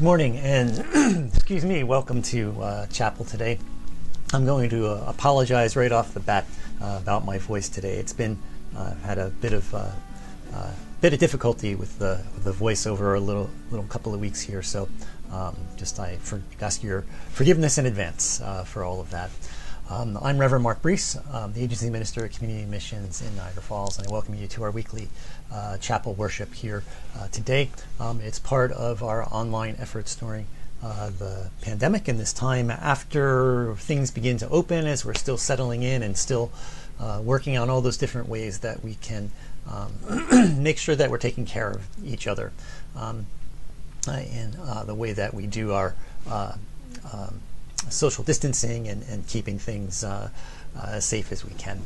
Good morning, and excuse me, welcome to uh, chapel today. I'm going to uh, apologize right off the bat uh, about my voice today. It's been uh, had a bit of uh, uh, bit of difficulty with the with the voice over a little little couple of weeks here, so um, just I for, ask your forgiveness in advance for all of that. Um, I'm Reverend Mark Brees, um, the Agency Minister of Community Missions in Niagara Falls, and I welcome you to our weekly uh, chapel worship here uh, today. Um, it's part of our online efforts during uh, the pandemic and this time after things begin to open as we're still settling in and still uh, working on all those different ways that we can um, make sure that we're taking care of each other um, in uh, the way that we do our uh, um, social distancing and, and keeping things uh, uh, as safe as we can.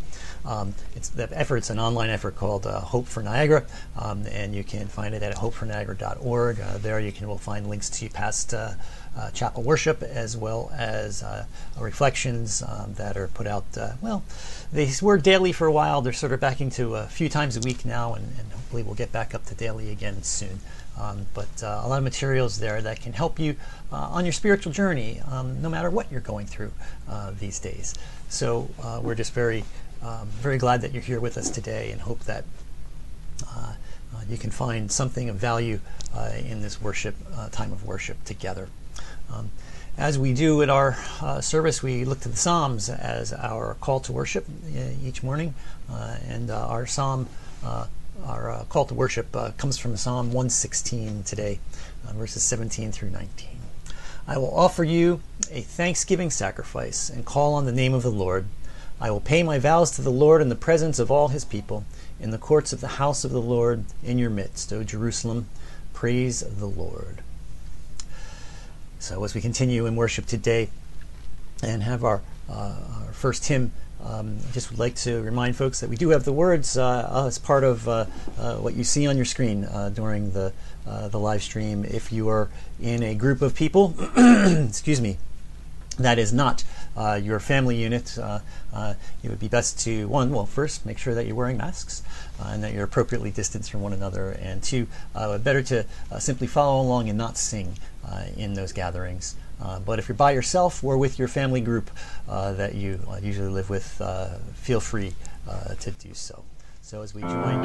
Um, it's the effort's an online effort called uh, Hope for Niagara, um, and you can find it at hopeforniagara.org. Uh, there you can will find links to past uh, uh, chapel worship as well as reflections um, that are put out. well, they were daily for a while. They're sort of backing to a few times a week now, and, and hopefully we'll get back up to daily again soon. Um, but uh, a lot of materials there that can help you uh, on your spiritual journey, um, no matter what you're going through uh, these days. So uh, we're just very, um, very glad that you're here with us today, and hope that uh, uh, you can find something of value in this worship time of worship together. Um, as we do at our service, we look to the Psalms as our call to worship each morning, and our Psalm our uh, call to worship uh, comes from Psalm 116 today, uh, verses 17 through 19. I will offer you a thanksgiving sacrifice and call on the name of the Lord. I will pay my vows to the Lord in the presence of all his people, in the courts of the house of the Lord, in your midst, O Jerusalem. Praise the Lord. So, as we continue in worship today and have our, uh, our first hymn um, just would like to remind folks that we do have the words uh, as part of uh, uh, what you see on your screen uh, during the uh, the live stream. If you are in a group of people, excuse me, that is not uh, your family unit, it would be best to one, well, first make sure that you're wearing masks and that you're appropriately distanced from one another, and two, better to simply follow along and not sing in those gatherings. Uh, but if you're by yourself or with your family group uh, that you uh, usually live with, uh, feel free uh, to do so. So as we join,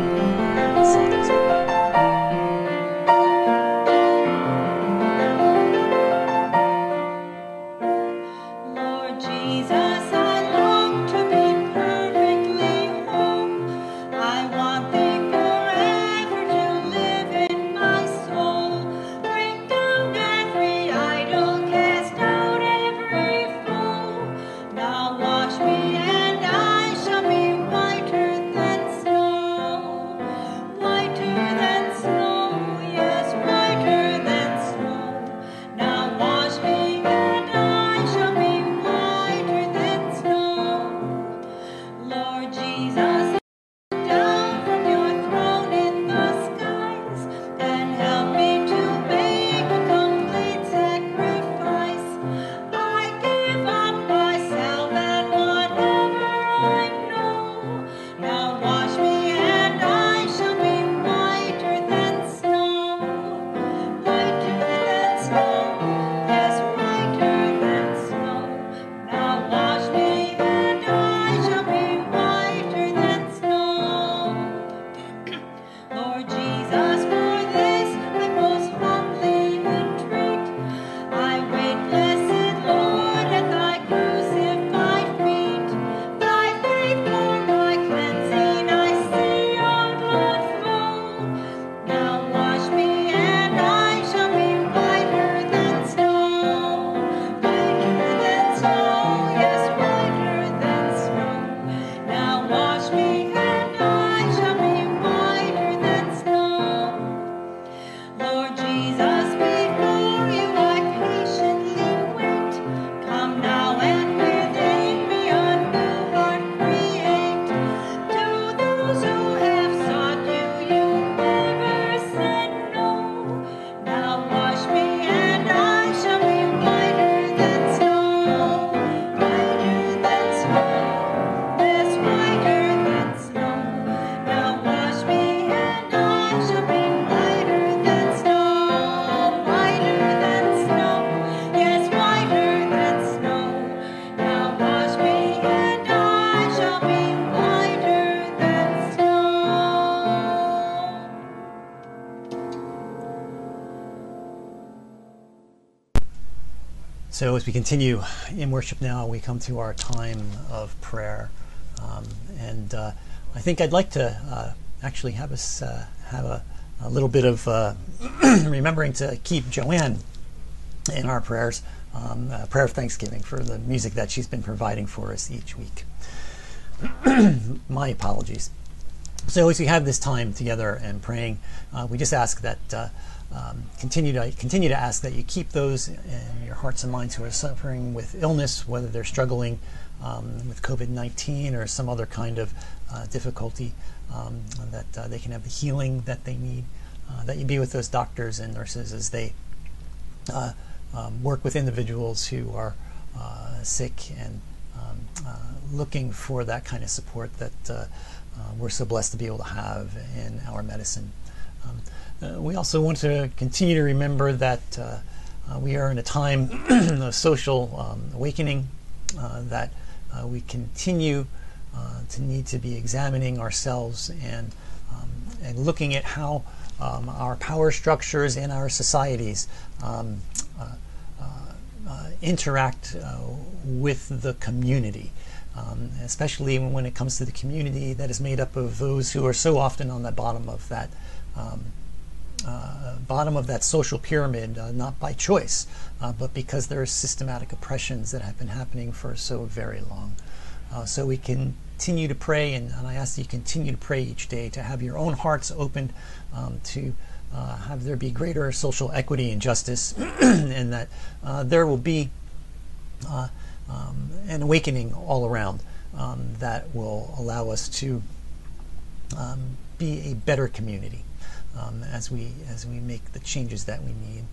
So, as we continue in worship now, we come to our time of prayer. Um, and uh, I think I'd like to uh, actually have us uh, have a, a, little bit of uh, remembering to keep Joanne in our prayers, um, a prayer of thanksgiving for the music that she's been providing for us each week. My apologies. So, as we have this time together and praying, uh, we just ask that uh, um, continue to continue to ask that you keep those in your hearts and minds who are suffering with illness, whether they're struggling um, with COVID-19 or some other kind of uh, difficulty, um, that uh, they can have the healing that they need. Uh, that you be with those doctors and nurses as they uh, um, work with individuals who are uh, sick and um, uh, looking for that kind of support that we're so blessed to be able to have in our medicine. Uh, we also want to continue to remember that uh, uh, we are in a time of social um, awakening, uh, that uh, we continue to need to be examining ourselves and, um, and looking at how um, our power structures in our societies um, interact with the community. Um, especially when it comes to the community that is made up of those who are so often on the bottom of that um, bottom of that social pyramid, uh, not by choice, uh, but because there are systematic oppressions that have been happening for so very long. Uh, so we continue to pray, and, and, I ask that you continue to pray each day to have your own hearts opened um, to uh, have there be greater social equity and justice, and that uh, there will be um, an awakening all around um, that will allow us to um, be a better community um, as we as we make the changes that we need.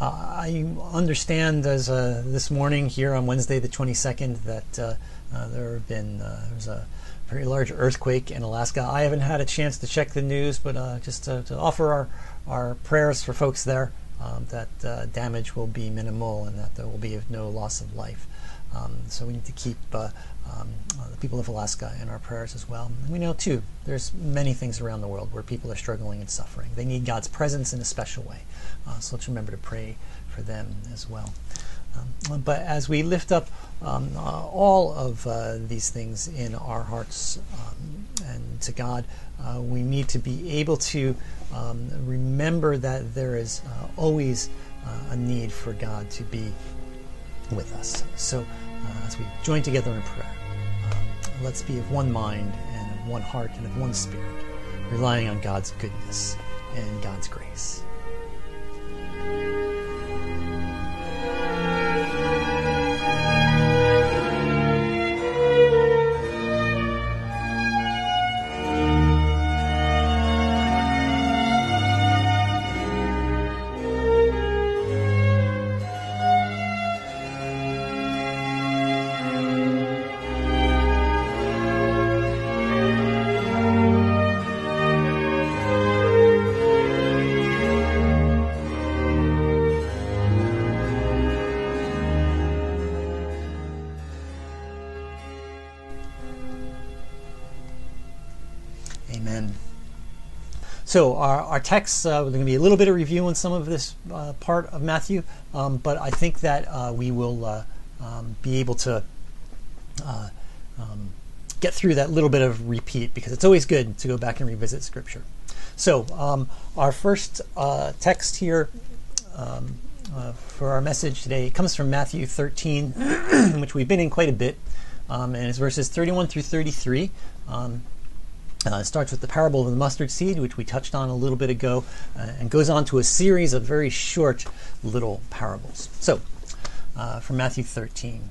Uh, I understand as uh, this morning here on Wednesday the 22nd that uh, uh there have been uh, there's a very large earthquake in Alaska. I haven't had a chance to check the news, but uh, just to, to, offer our our prayers for folks there um, that damage will be minimal and that there will be no loss of life. Um, so we need to keep um, uh, the people of Alaska in our prayers as well. And we know too, there's many things around the world where people are struggling and suffering. They need God's presence in a special way. Uh, so let's remember to pray for them as well. Um, but as we lift up um, uh, all of uh, these things in our hearts um, and to God, uh, we need to be able to um, remember that there is always a need for God to be with us. So uh, as we join together in prayer, um, let's be of one mind and of one heart and of one spirit, relying on God's goodness and God's grace. So our, our text, uh, we're going to be a little bit of review on some of this uh, part of Matthew, um, but I think that uh, we will uh, um, be able to uh, um, get through that little bit of repeat because it's always good to go back and revisit Scripture. So um, our first uh, text here um, for our message today comes from Matthew 13, which we've been in quite a bit, um, and it's verses 31 through 33. Uh, it starts with the parable of the mustard seed, which we touched on a little bit ago, uh, and goes on to a series of very short little parables. So, uh, from Matthew 13,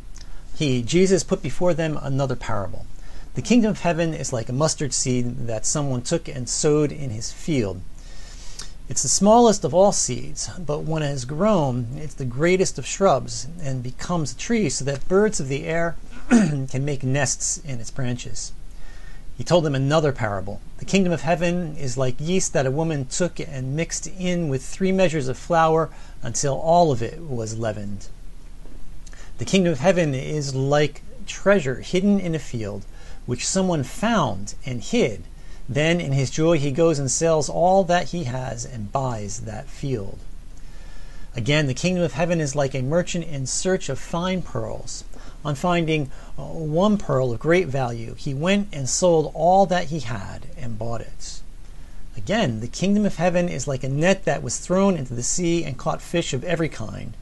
he, Jesus, put before them another parable. The kingdom of heaven is like a mustard seed that someone took and sowed in his field. It's the smallest of all seeds, but when it has grown, it's the greatest of shrubs and becomes a tree so that birds of the air can make nests in its branches. He told them another parable. The kingdom of heaven is like yeast that a woman took and mixed in with three measures of flour until all of it was leavened. The kingdom of heaven is like treasure hidden in a field, which someone found and hid. Then, in his joy, he goes and sells all that he has and buys that field. Again, the kingdom of heaven is like a merchant in search of fine pearls. On finding uh, one pearl of great value, he went and sold all that he had and bought it. Again, the kingdom of heaven is like a net that was thrown into the sea and caught fish of every kind.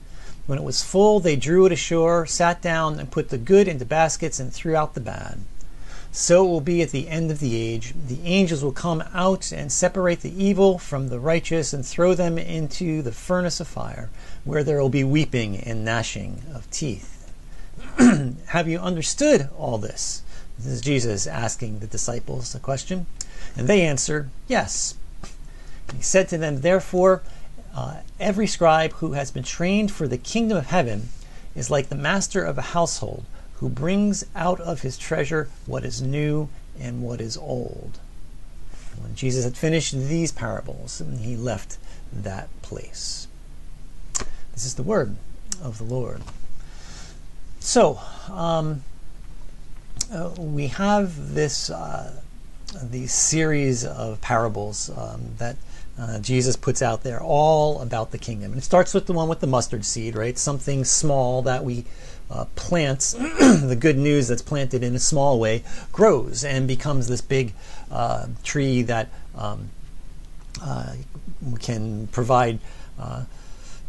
When it was full, they drew it ashore, sat down, and put the good into baskets and threw out the bad. So it will be at the end of the age. The angels will come out and separate the evil from the righteous and throw them into the furnace of fire, where there will be weeping and gnashing of teeth. Have you understood all this? This is Jesus asking the disciples a question. And they answer, Yes. He said to them, Therefore, uh, every scribe who has been trained for the kingdom of heaven is like the master of a household who brings out of his treasure what is new and what is old. When Jesus had finished these parables, he left that place. This is the word of the Lord. So, um, uh, we have this uh, these series of parables um, that uh, Jesus puts out there, all about the kingdom. And it starts with the one with the mustard seed, right? Something small that we uh, plants, the good news that's planted in a small way, grows and becomes this big uh, tree that um, uh, can provide uh,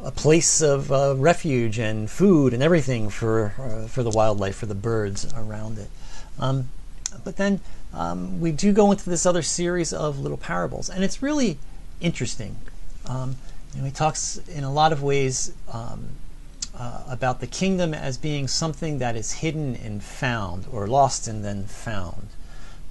a place of uh, refuge and food and everything for uh, for the wildlife, for the birds around it. Um, but then um, we do go into this other series of little parables, and it's really interesting. Um, know, he talks in a lot of ways um, uh, about the kingdom as being something that is hidden and found, or lost and then found.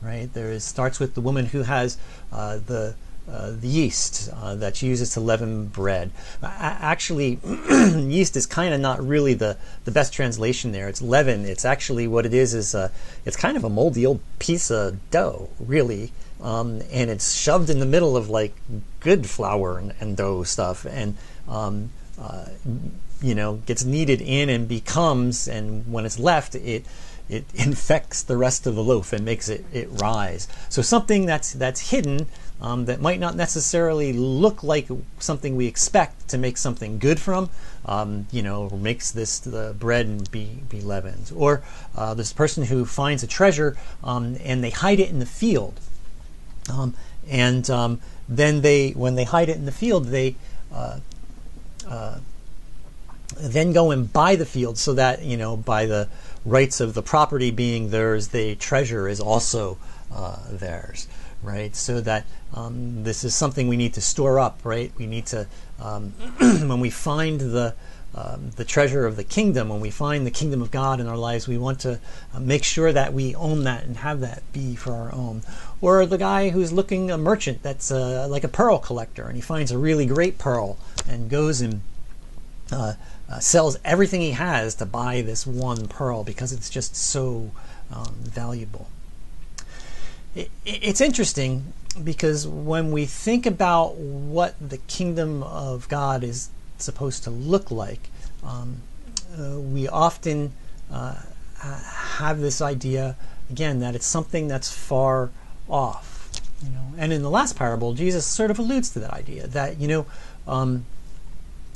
Right? There is starts with the woman who has uh, the uh, the yeast uh, that she uses to leaven bread. actually, yeast is kind of not really the, the best translation there. It's leaven. It's actually what it is is uh, it's kind of a moldy old piece of dough, really, um, and it's shoved in the middle of like good flour and, and dough stuff, and um, uh, you know gets kneaded in and becomes, and when it's left, it it infects the rest of the loaf and makes it, it rise. So something that's that's hidden um, that might not necessarily look like something we expect to make something good from, um, you know, makes this the bread and be be leavened. Or uh, this person who finds a treasure um, and they hide it in the field, um, and um, then they when they hide it in the field they uh, uh, then go and buy the field so that you know by the rights of the property being theirs, the treasure is also uh, theirs, right? So that um, this is something we need to store up, right? We need to, um, when we find the um, the treasure of the kingdom, when we find the kingdom of God in our lives, we want to uh, make sure that we own that and have that be for our own. Or the guy who's looking a merchant that's uh, like a pearl collector, and he finds a really great pearl and goes and uh, uh, sells everything he has to buy this one pearl because it's just so um, valuable. It, it's interesting because when we think about what the kingdom of God is supposed to look like, um, uh, we often uh, have this idea again that it's something that's far off. You know, and in the last parable, Jesus sort of alludes to that idea that you know. Um,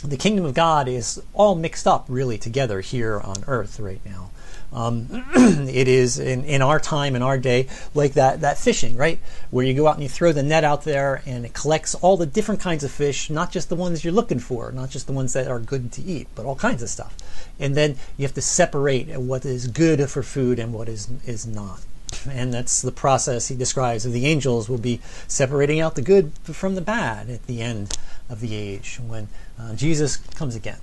the kingdom of God is all mixed up really together here on earth right now. Um, it is in, in our time, in our day, like that, that fishing, right? Where you go out and you throw the net out there and it collects all the different kinds of fish, not just the ones you're looking for, not just the ones that are good to eat, but all kinds of stuff. And then you have to separate what is good for food and what is, is not. And that's the process he describes of the angels will be separating out the good from the bad at the end of the age when uh, Jesus comes again.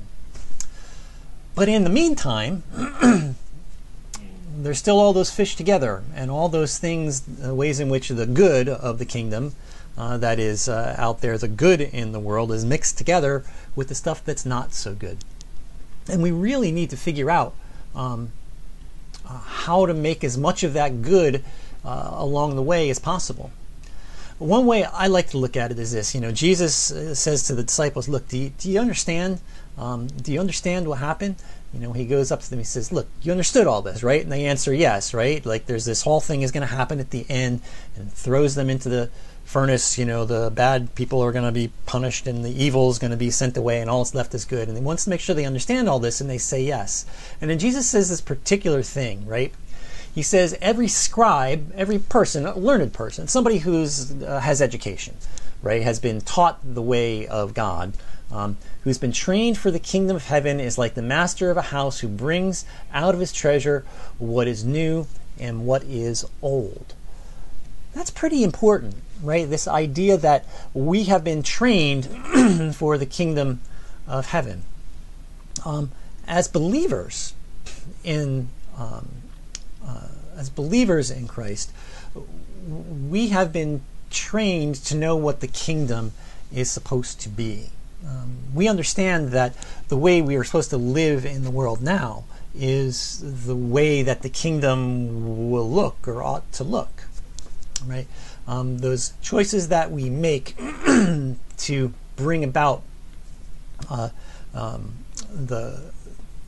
But in the meantime, there's still all those fish together and all those things, the ways in which the good of the kingdom uh, that is uh, out there, the good in the world, is mixed together with the stuff that's not so good. And we really need to figure out um, uh, how to make as much of that good uh, along the way as possible. One way I like to look at it is this: you know, Jesus uh, says to the disciples, "Look, do you, do you understand? Um, do you understand what happened?" You know, he goes up to them. He says, "Look, you understood all this, right?" And they answer, "Yes." Right? Like there's this whole thing is going to happen at the end, and throws them into the furnace, you know, the bad people are going to be punished and the evil is going to be sent away and all that's left is good. And he wants to make sure they understand all this and they say yes. And then Jesus says this particular thing, right? He says every scribe, every person, a learned person, somebody who's uh, has education, right, has been taught the way of God, um, who's been trained for the kingdom of heaven, is like the master of a house who brings out of his treasure what is new and what is old. That's pretty important, right? This idea that we have been trained for the kingdom of heaven. Um, as believers in um, uh, as believers in Christ, we have been trained to know what the kingdom is supposed to be. Um, we understand that the way we are supposed to live in the world now is the way that the kingdom will look or ought to look right? Um, those choices that we make to bring about uh, um, the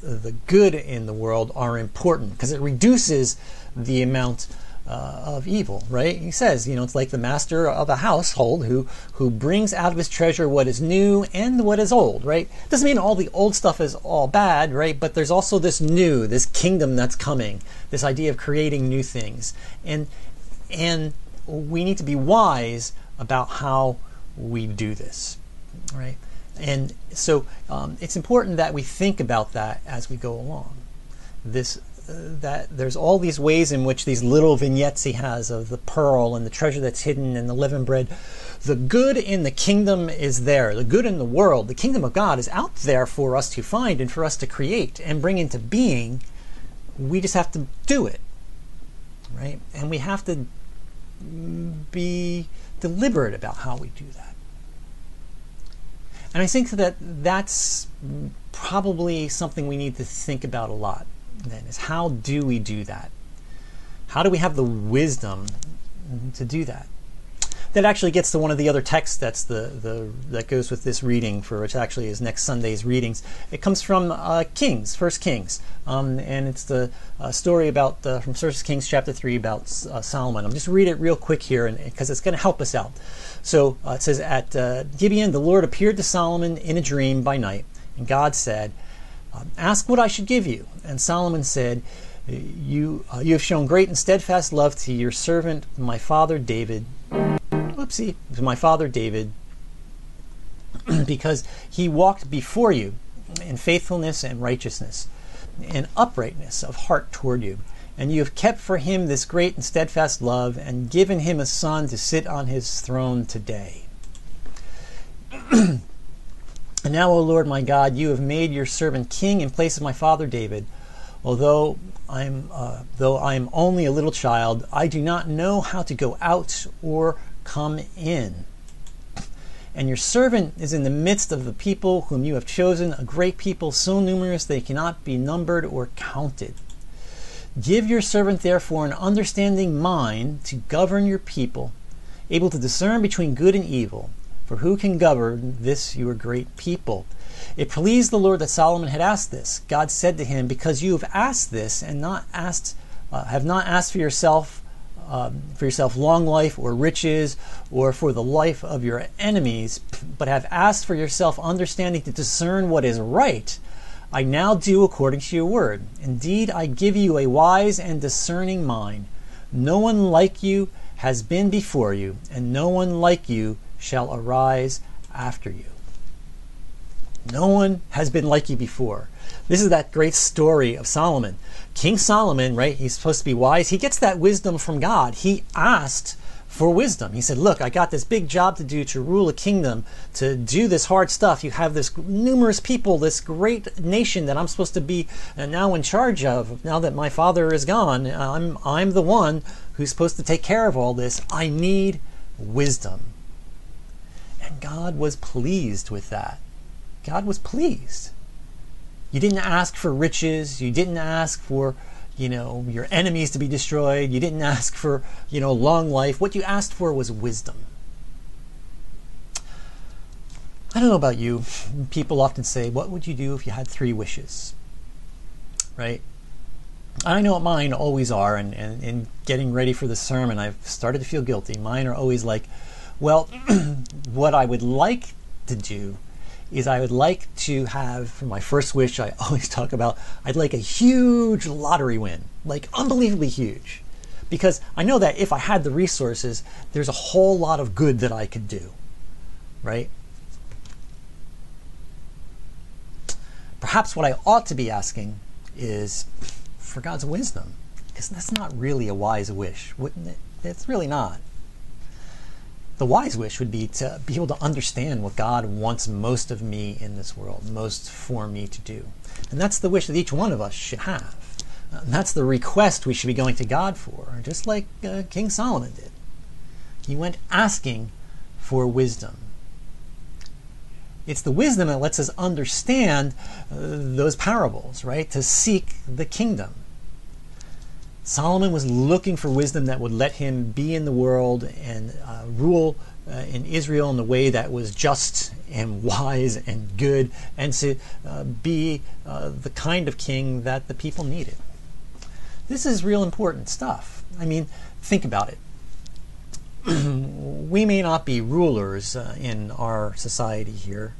the good in the world are important because it reduces the amount uh, of evil, right? He says, you know, it's like the master of a household who who brings out of his treasure what is new and what is old, right? Doesn't mean all the old stuff is all bad, right? But there's also this new, this kingdom that's coming, this idea of creating new things, and and we need to be wise about how we do this, right? And so um, it's important that we think about that as we go along. This that there's all these ways in which these little vignettes he has of the pearl and the treasure that's hidden and the leavened bread. The good in the kingdom is there. The good in the world, the kingdom of God is out there for us to find and for us to create and bring into being. We just have to do it, right? And we have to be deliberate about how we do that. And I think that that's probably something we need to think about a lot then is how do we do that? How do we have the wisdom to do that? that actually gets to one of the other texts that's the, the that goes with this reading for which actually is next Sunday's readings. It comes from uh, Kings, First Kings, um, and it's the uh, story about uh, from First Kings chapter three about uh, Solomon. I'm just read it real quick here because it's going to help us out. So uh, it says at uh, Gibeon, the Lord appeared to Solomon in a dream by night, and God said, um, "Ask what I should give you." And Solomon said. You, you have shown great and steadfast love to your servant, my father David, Oopsie, to my father David, because he walked before you in faithfulness and righteousness, and uprightness of heart toward you. And you have kept for him this great and steadfast love, and given him a son to sit on his throne today. and now, O Lord my God, you have made your servant king in place of my father David. Although I'm, uh, though I am only a little child, I do not know how to go out or come in. And your servant is in the midst of the people whom you have chosen, a great people so numerous they cannot be numbered or counted. Give your servant therefore an understanding mind to govern your people, able to discern between good and evil. For who can govern this your great people? It pleased the Lord that Solomon had asked this. God said to him, Because you have asked this and not asked, uh, have not asked for yourself um, for yourself long life or riches or for the life of your enemies, but have asked for yourself understanding to discern what is right, I now do according to your word. Indeed, I give you a wise and discerning mind. No one like you has been before you, and no one like you shall arise after you. No one has been like you before. This is that great story of Solomon. King Solomon, right? He's supposed to be wise. He gets that wisdom from God. He asked for wisdom. He said, Look, I got this big job to do to rule a kingdom, to do this hard stuff. You have this numerous people, this great nation that I'm supposed to be uh, now in charge of. Now that my father is gone, I'm, I'm the one who's supposed to take care of all this. I need wisdom. God was pleased with that. God was pleased. You didn't ask for riches. You didn't ask for, you know, your enemies to be destroyed. You didn't ask for, you know, long life. What you asked for was wisdom. I don't know about you. People often say, What would you do if you had three wishes? Right? I know what mine always are, and in getting ready for the sermon, I've started to feel guilty. Mine are always like, Well, what I would like to do is I would like to have, my first wish, I always talk about, I'd like a huge lottery win, like unbelievably huge. Because I know that if I had the resources, there's a whole lot of good that I could do, right? Perhaps what I ought to be asking is for God's wisdom, because that's not really a wise wish, wouldn't it? It's really not. The wise wish would be to be able to understand what God wants most of me in this world, most for me to do. And that's the wish that each one of us should have. Uh, that's the request we should be going to God for, just like uh, King Solomon did. He went asking for wisdom. It's the wisdom that lets us understand uh, those parables, right? To seek the kingdom. Solomon was looking for wisdom that would let him be in the world and uh, rule uh, in Israel in a way that was just and wise and good, and to uh, be uh, the kind of king that the people needed. This is real important stuff. I mean, think about it. we may not be rulers uh, in our society here,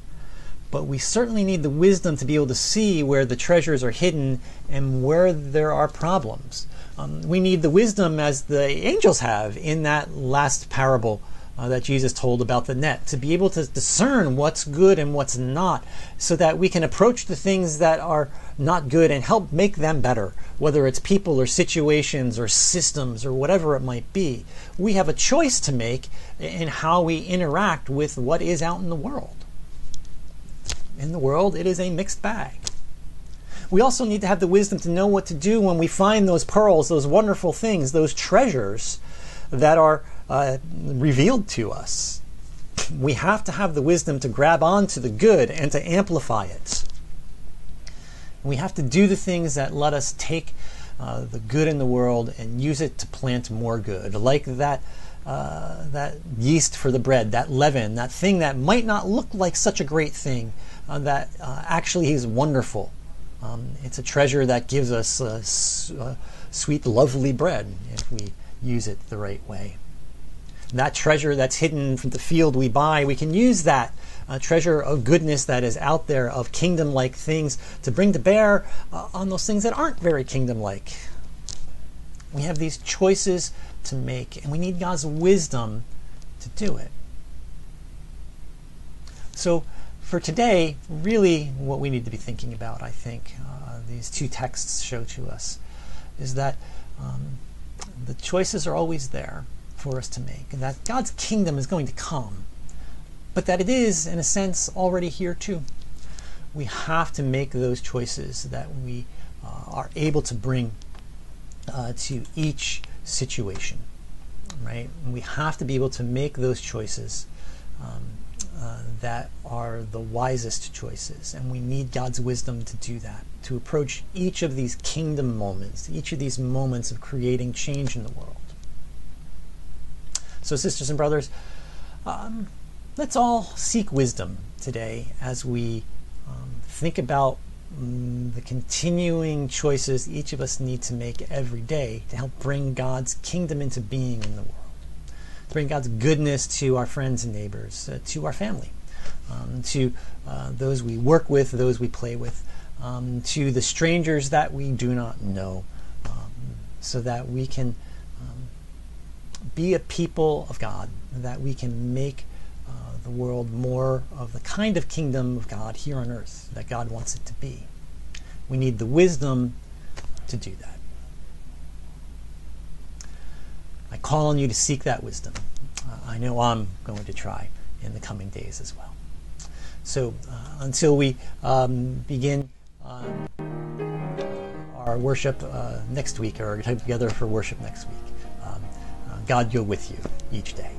but we certainly need the wisdom to be able to see where the treasures are hidden and where there are problems. Um, we need the wisdom as the angels have in that last parable uh, that Jesus told about the net to be able to discern what's good and what's not so that we can approach the things that are not good and help make them better, whether it's people or situations or systems or whatever it might be. We have a choice to make in how we interact with what is out in the world. In the world, it is a mixed bag. We also need to have the wisdom to know what to do when we find those pearls, those wonderful things, those treasures that are uh, revealed to us. We have to have the wisdom to grab onto the good and to amplify it. We have to do the things that let us take uh, the good in the world and use it to plant more good, like that. Uh, that yeast for the bread, that leaven, that thing that might not look like such a great thing, uh, that uh, actually is wonderful um, it's a treasure that gives us sweet, lovely bread if we use it the right way. That treasure that's hidden from the field we buy, we can use that uh, treasure of goodness that is out there, of kingdom like things, to bring to bear uh, on those things that aren't very kingdom like. We have these choices to make, and we need God's wisdom to do it. So, for today, really what we need to be thinking about, I think, uh, these two texts show to us, is that um, the choices are always there for us to make, and that God's kingdom is going to come, but that it is, in a sense, already here too. We have to make those choices that we uh, are able to bring uh, to each situation, right? we have to be able to make those choices. Um, uh, that are the wisest choices. And we need God's wisdom to do that, to approach each of these kingdom moments, each of these moments of creating change in the world. So, sisters and brothers, um, let's all seek wisdom today as we um, think about um, the continuing choices each of us need to make every day to help bring God's kingdom into being in the world bring God's goodness to our friends and neighbors, uh, to our family, um, to uh, those we work with, those we play with, um, to the strangers that we do not know, um, so that we can um, be a people of God, that we can make uh, the world more of the kind of kingdom of God here on earth that God wants it to be. We need the wisdom to do that. I call on you to seek that wisdom. Uh, I know I'm going to try in the coming days as well. So uh, until we um, begin uh, our worship uh, next week, or time together for worship next week, um, uh, God go with you each day.